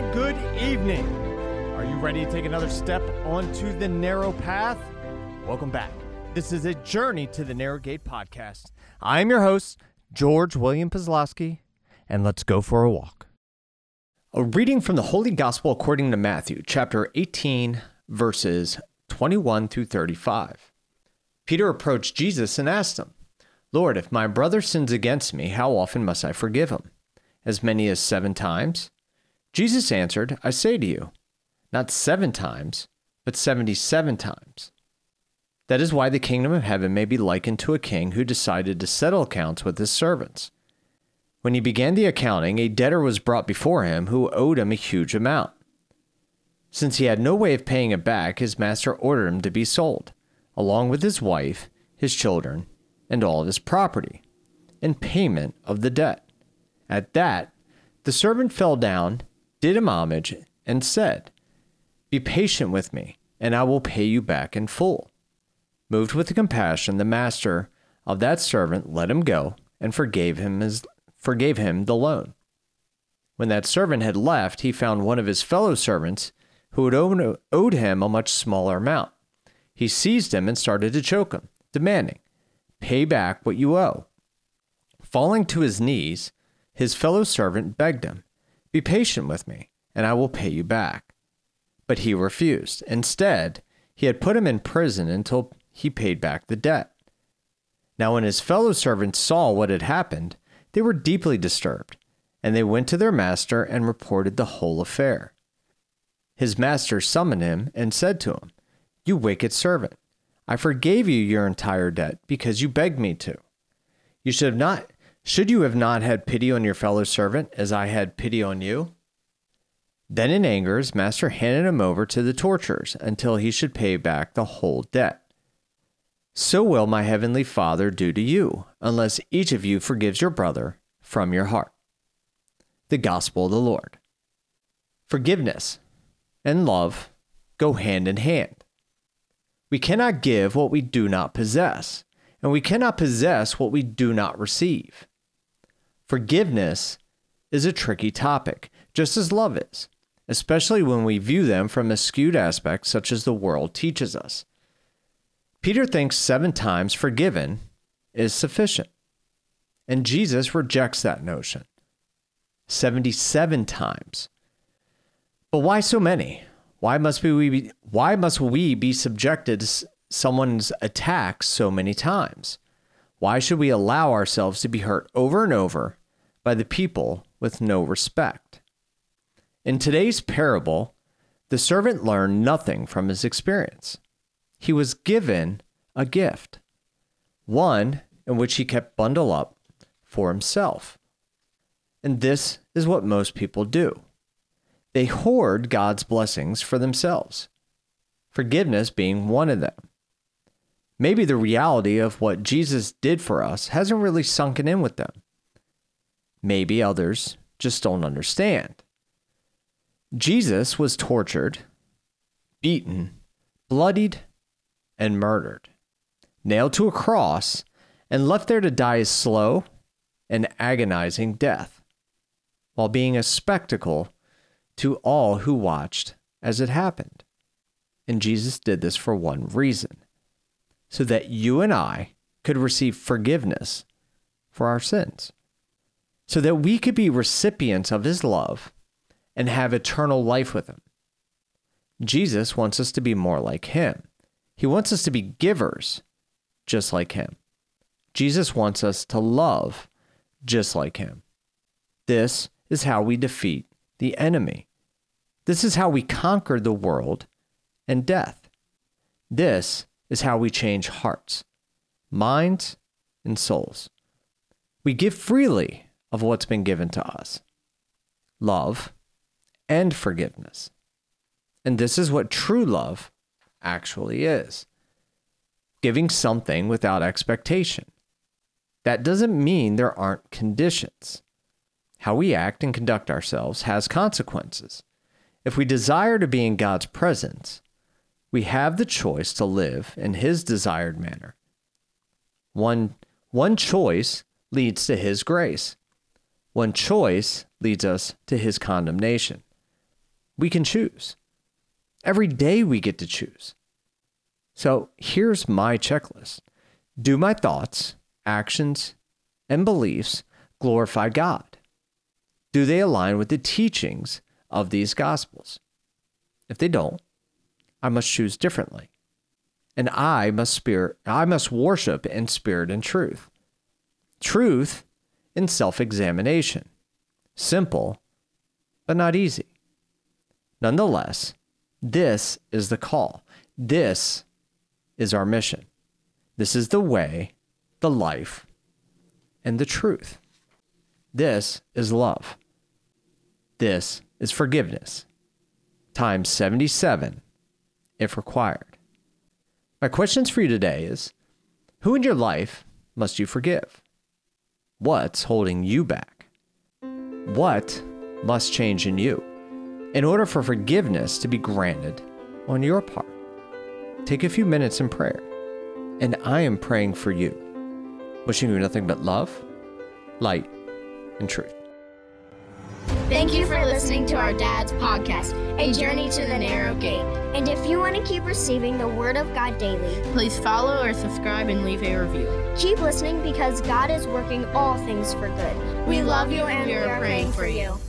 and good evening. Are you ready to take another step onto the narrow path? Welcome back. This is a journey to the Narrow Gate podcast. I'm your host, George William Pazlowski, and let's go for a walk. A reading from the Holy Gospel according to Matthew, chapter 18, verses 21 through 35. Peter approached Jesus and asked him, Lord, if my brother sins against me, how often must I forgive him? As many as seven times? Jesus answered, I say to you, not seven times, but seventy seven times. That is why the kingdom of heaven may be likened to a king who decided to settle accounts with his servants. When he began the accounting, a debtor was brought before him who owed him a huge amount. Since he had no way of paying it back, his master ordered him to be sold, along with his wife, his children, and all of his property, in payment of the debt. At that, the servant fell down, did him homage, and said, Be patient with me, and I will pay you back in full. Moved with compassion, the master of that servant let him go and forgave him his forgave him the loan. When that servant had left, he found one of his fellow servants who had owed him a much smaller amount. He seized him and started to choke him, demanding, Pay back what you owe. Falling to his knees, his fellow servant begged him, Be patient with me, and I will pay you back. But he refused. Instead, he had put him in prison until he paid back the debt. Now, when his fellow servants saw what had happened, they were deeply disturbed, and they went to their master and reported the whole affair. His master summoned him and said to him, You wicked servant, I forgave you your entire debt because you begged me to. You should have not should you have not had pity on your fellow servant as I had pity on you? Then in anger his master handed him over to the torturers until he should pay back the whole debt. So will my heavenly Father do to you, unless each of you forgives your brother from your heart. The Gospel of the Lord. Forgiveness and love go hand in hand. We cannot give what we do not possess, and we cannot possess what we do not receive. Forgiveness is a tricky topic, just as love is, especially when we view them from a skewed aspect such as the world teaches us. Peter thinks seven times forgiven is sufficient, and Jesus rejects that notion 77 times. But why so many? Why must we be, why must we be subjected to someone's attacks so many times? Why should we allow ourselves to be hurt over and over by the people with no respect? In today's parable, the servant learned nothing from his experience. He was given a gift, one in which he kept bundled up for himself. And this is what most people do they hoard God's blessings for themselves, forgiveness being one of them. Maybe the reality of what Jesus did for us hasn't really sunken in with them. Maybe others just don't understand. Jesus was tortured, beaten, bloodied, and murdered, nailed to a cross, and left there to die a slow and agonizing death, while being a spectacle to all who watched as it happened. And Jesus did this for one reason so that you and I could receive forgiveness for our sins, so that we could be recipients of his love and have eternal life with him. Jesus wants us to be more like him. He wants us to be givers just like him. Jesus wants us to love just like him. This is how we defeat the enemy. This is how we conquer the world and death. This is how we change hearts, minds, and souls. We give freely of what's been given to us love and forgiveness. And this is what true love actually is giving something without expectation. That doesn't mean there aren't conditions. How we act and conduct ourselves has consequences. If we desire to be in God's presence, we have the choice to live in His desired manner. One, one choice leads to His grace, one choice leads us to His condemnation. We can choose. Every day we get to choose. So here's my checklist Do my thoughts, actions, and beliefs glorify God? Do they align with the teachings of these gospels? If they don't, I must choose differently. And I must spirit I must worship in spirit and truth. Truth in self-examination. Simple, but not easy. Nonetheless, this is the call. This is our mission. This is the way, the life, and the truth. This is love. This is forgiveness, times 77 if required. My questions for you today is Who in your life must you forgive? What's holding you back? What must change in you in order for forgiveness to be granted on your part? Take a few minutes in prayer, and I am praying for you, wishing you nothing but love, light, and truth. Thank you for listening to our dad's podcast, A Journey to the Narrow Gate. And if you want to keep receiving the Word of God daily, please follow or subscribe and leave a review. Keep listening because God is working all things for good. We, love you and we are praying for you.